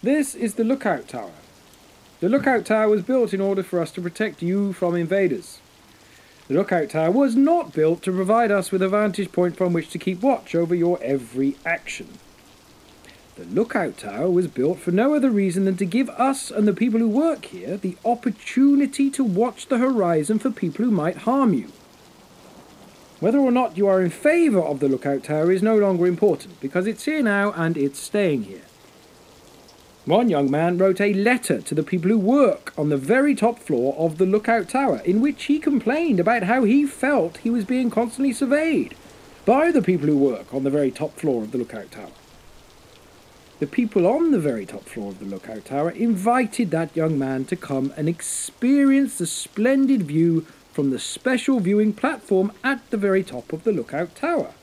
This is the lookout tower. The lookout tower was built in order for us to protect you from invaders. The lookout tower was not built to provide us with a vantage point from which to keep watch over your every action. The lookout tower was built for no other reason than to give us and the people who work here the opportunity to watch the horizon for people who might harm you. Whether or not you are in favour of the lookout tower is no longer important because it's here now and it's staying here. One young man wrote a letter to the people who work on the very top floor of the lookout tower in which he complained about how he felt he was being constantly surveyed by the people who work on the very top floor of the lookout tower. The people on the very top floor of the lookout tower invited that young man to come and experience the splendid view from the special viewing platform at the very top of the lookout tower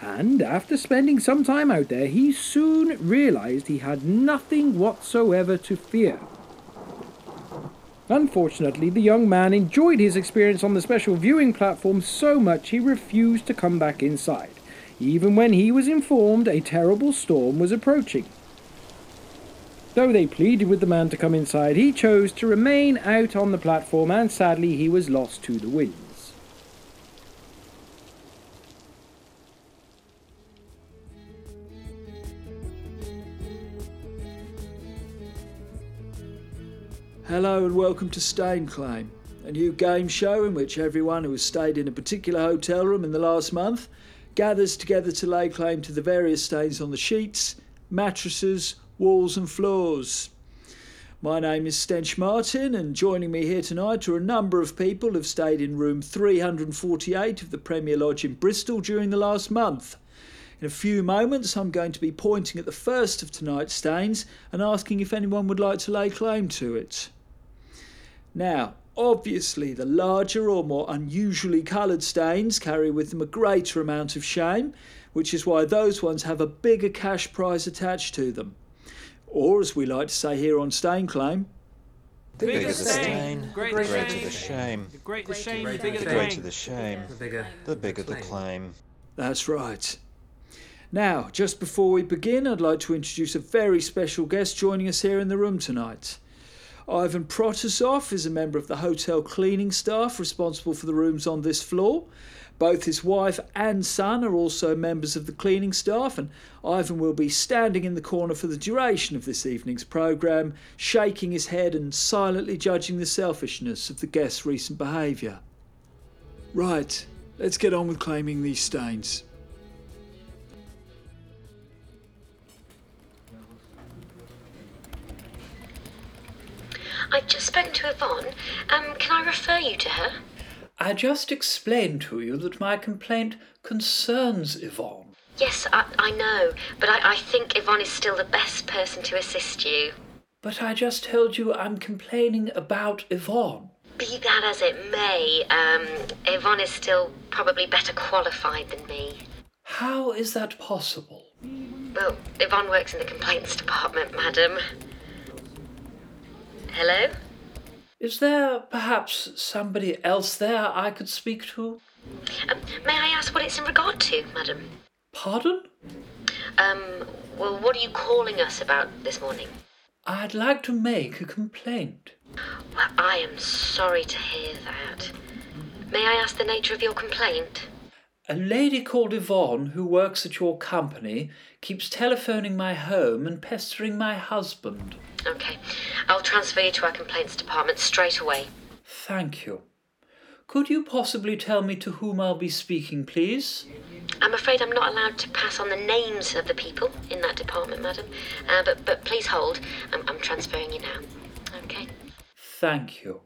and after spending some time out there, he soon realized he had nothing whatsoever to fear. Unfortunately, the young man enjoyed his experience on the special viewing platform so much he refused to come back inside, even when he was informed a terrible storm was approaching. Though they pleaded with the man to come inside, he chose to remain out on the platform and sadly he was lost to the wind. Hello and welcome to Stain Claim, a new game show in which everyone who has stayed in a particular hotel room in the last month gathers together to lay claim to the various stains on the sheets, mattresses, walls, and floors. My name is Stench Martin, and joining me here tonight are a number of people who have stayed in room 348 of the Premier Lodge in Bristol during the last month. In a few moments, I'm going to be pointing at the first of tonight's stains and asking if anyone would like to lay claim to it. Now, obviously, the larger or more unusually coloured stains carry with them a greater amount of shame, which is why those ones have a bigger cash prize attached to them. Or, as we like to say here on Stain Claim, the bigger the stain, the greater the shame. The greater the shame, the greater the shame. The bigger the claim. That's right. Now, just before we begin, I'd like to introduce a very special guest joining us here in the room tonight. Ivan Protasov is a member of the hotel cleaning staff responsible for the rooms on this floor. Both his wife and son are also members of the cleaning staff, and Ivan will be standing in the corner for the duration of this evening's programme, shaking his head and silently judging the selfishness of the guests' recent behaviour. Right, let's get on with claiming these stains. I've just spoken to Yvonne. Um, can I refer you to her? I just explained to you that my complaint concerns Yvonne. Yes, I, I know, but I, I think Yvonne is still the best person to assist you. But I just told you I'm complaining about Yvonne. Be that as it may, um, Yvonne is still probably better qualified than me. How is that possible? Well, Yvonne works in the complaints department, madam. Hello? Is there perhaps somebody else there I could speak to? Um, may I ask what it's in regard to, madam? Pardon? Um, well, what are you calling us about this morning? I'd like to make a complaint. Well, I am sorry to hear that. May I ask the nature of your complaint? A lady called Yvonne, who works at your company, keeps telephoning my home and pestering my husband. Okay. I'll transfer you to our complaints department straight away. Thank you. Could you possibly tell me to whom I'll be speaking, please? I'm afraid I'm not allowed to pass on the names of the people in that department, madam. Uh, but, but please hold. I'm, I'm transferring you now. Okay. Thank you.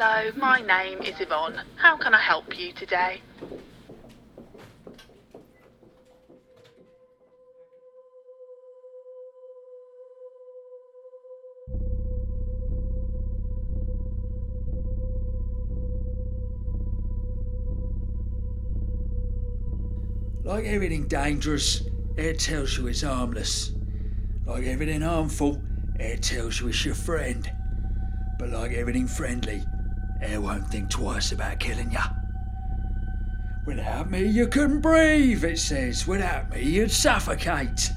Hello, my name is Yvonne. How can I help you today? Like everything dangerous, it tells you it's harmless. Like everything harmful, it tells you it's your friend. But like everything friendly, it won't think twice about killing you. Without me, you couldn't breathe, it says. Without me, you'd suffocate.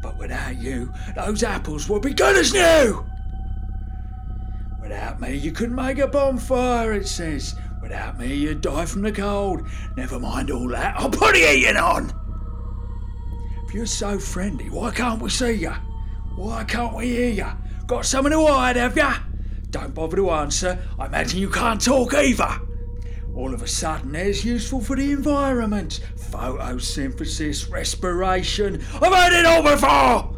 But without you, those apples would be good as new. Without me, you couldn't make a bonfire, it says. Without me, you'd die from the cold. Never mind all that, I'll put the heating on. If you're so friendly, why can't we see you? Why can't we hear you? Got something to hide, have ya? Don't bother to answer. I imagine you can't talk either. All of a sudden, air's useful for the environment. Photosynthesis, respiration. I've heard it all before!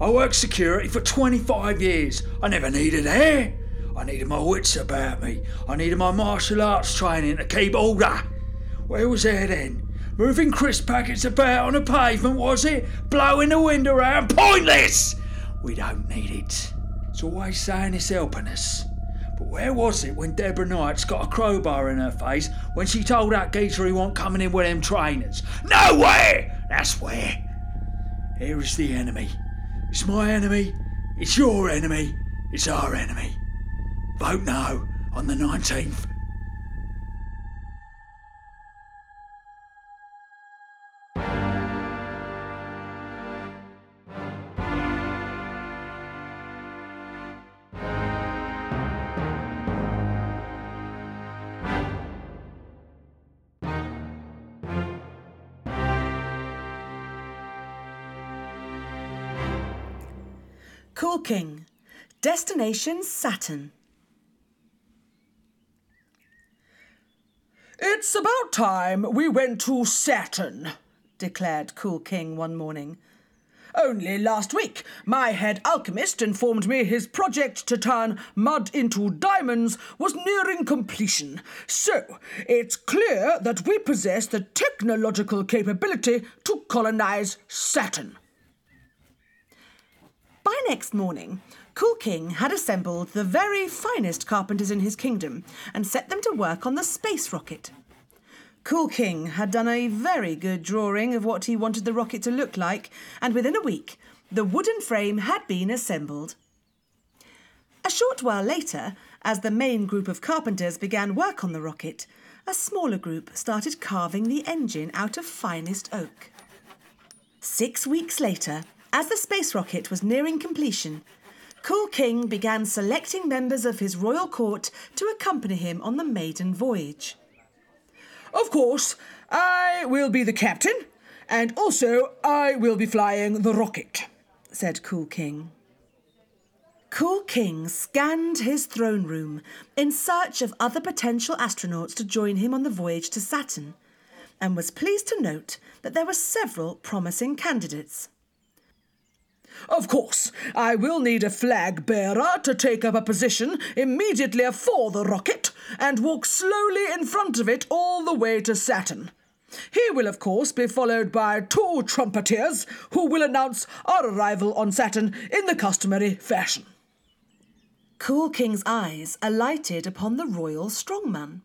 I worked security for 25 years. I never needed air. I needed my wits about me. I needed my martial arts training to keep order. Where was air then? Moving crisp packets about on a pavement, was it? Blowing the wind around? Pointless! We don't need it. It's always saying it's helping us. But where was it when Deborah Knight's got a crowbar in her face when she told that geezer he wasn't coming in with them trainers? Nowhere! That's where. Here is the enemy. It's my enemy. It's your enemy. It's our enemy. Vote no on the 19th. Cool King. Destination Saturn. It's about time we went to Saturn, declared Cool King one morning. Only last week, my head alchemist informed me his project to turn mud into diamonds was nearing completion. So, it's clear that we possess the technological capability to colonize Saturn. By next morning, Cool King had assembled the very finest carpenters in his kingdom and set them to work on the space rocket. Cool King had done a very good drawing of what he wanted the rocket to look like, and within a week, the wooden frame had been assembled. A short while later, as the main group of carpenters began work on the rocket, a smaller group started carving the engine out of finest oak. Six weeks later, as the space rocket was nearing completion, Cool King began selecting members of his royal court to accompany him on the maiden voyage. Of course, I will be the captain, and also I will be flying the rocket, said Cool King. Cool King scanned his throne room in search of other potential astronauts to join him on the voyage to Saturn, and was pleased to note that there were several promising candidates. Of course, I will need a flag bearer to take up a position immediately afore the rocket and walk slowly in front of it all the way to Saturn. He will, of course, be followed by two trumpeters who will announce our arrival on Saturn in the customary fashion. Cool King's eyes alighted upon the royal strongman.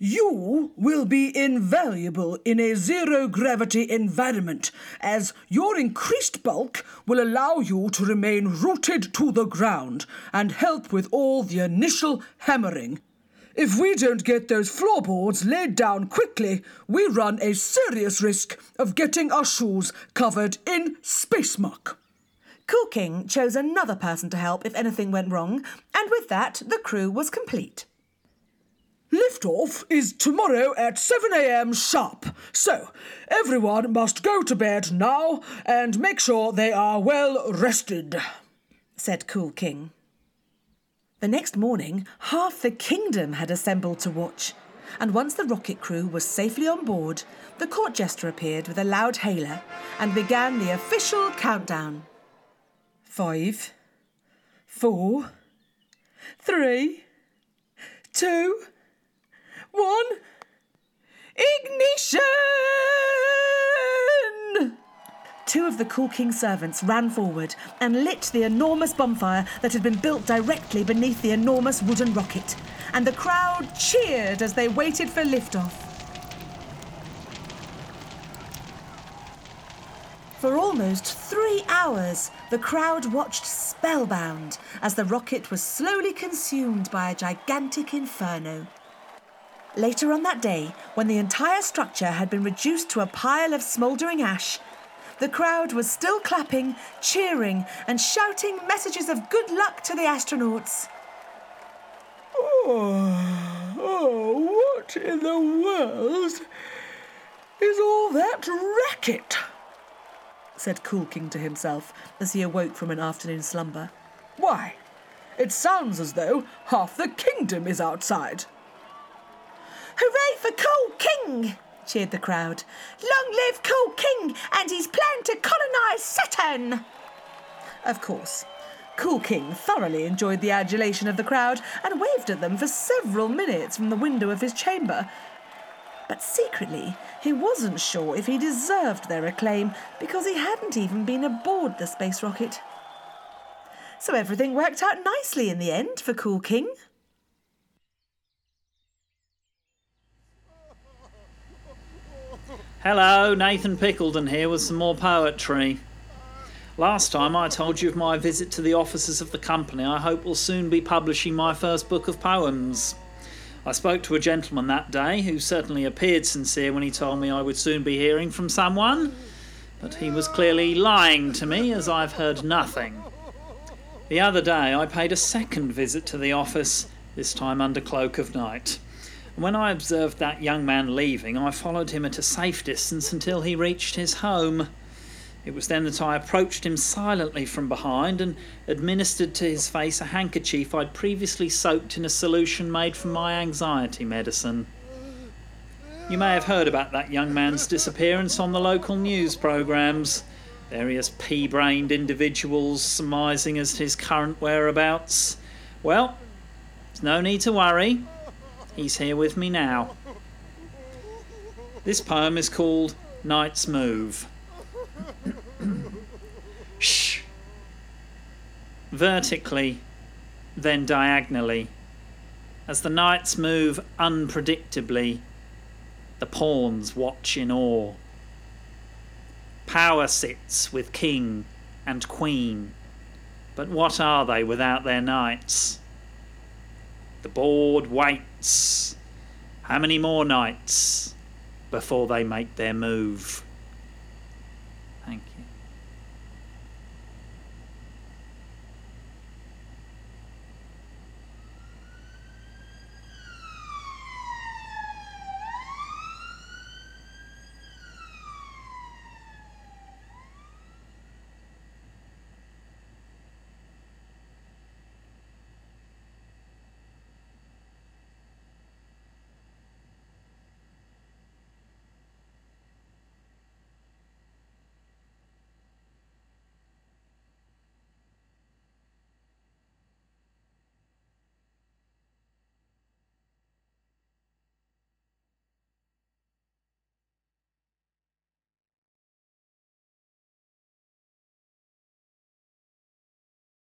You will be invaluable in a zero gravity environment, as your increased bulk will allow you to remain rooted to the ground and help with all the initial hammering. If we don't get those floorboards laid down quickly, we run a serious risk of getting our shoes covered in space muck. Cool King chose another person to help if anything went wrong, and with that, the crew was complete. Liftoff is tomorrow at 7 a.m. sharp. So, everyone must go to bed now and make sure they are well rested, said Cool King. The next morning, half the kingdom had assembled to watch, and once the rocket crew was safely on board, the court jester appeared with a loud hailer and began the official countdown. Five, four, three, two, one. Ignition! Two of the Cool king's servants ran forward and lit the enormous bonfire that had been built directly beneath the enormous wooden rocket, and the crowd cheered as they waited for liftoff. For almost three hours, the crowd watched spellbound as the rocket was slowly consumed by a gigantic inferno. Later on that day, when the entire structure had been reduced to a pile of smouldering ash, the crowd was still clapping, cheering, and shouting messages of good luck to the astronauts. Oh, oh, what in the world is all that racket? said Cool King to himself as he awoke from an afternoon slumber. Why, it sounds as though half the kingdom is outside. Hooray for Cool King! cheered the crowd. Long live Cool King and his plan to colonise Saturn! Of course, Cool King thoroughly enjoyed the adulation of the crowd and waved at them for several minutes from the window of his chamber. But secretly, he wasn't sure if he deserved their acclaim because he hadn't even been aboard the space rocket. So everything worked out nicely in the end for Cool King. Hello, Nathan Pickledon here with some more poetry. Last time I told you of my visit to the offices of the company I hope will soon be publishing my first book of poems. I spoke to a gentleman that day who certainly appeared sincere when he told me I would soon be hearing from someone, but he was clearly lying to me as I've heard nothing. The other day I paid a second visit to the office, this time under cloak of night. When I observed that young man leaving, I followed him at a safe distance until he reached his home. It was then that I approached him silently from behind and administered to his face a handkerchief I'd previously soaked in a solution made from my anxiety medicine. You may have heard about that young man's disappearance on the local news programmes. Various pea brained individuals surmising as to his current whereabouts. Well, there's no need to worry. He's here with me now. This poem is called Night's Move. Shh. Vertically, then diagonally. As the knights move unpredictably, the pawns watch in awe. Power sits with king and queen, but what are they without their knights? The board waits. How many more nights before they make their move? Thank you.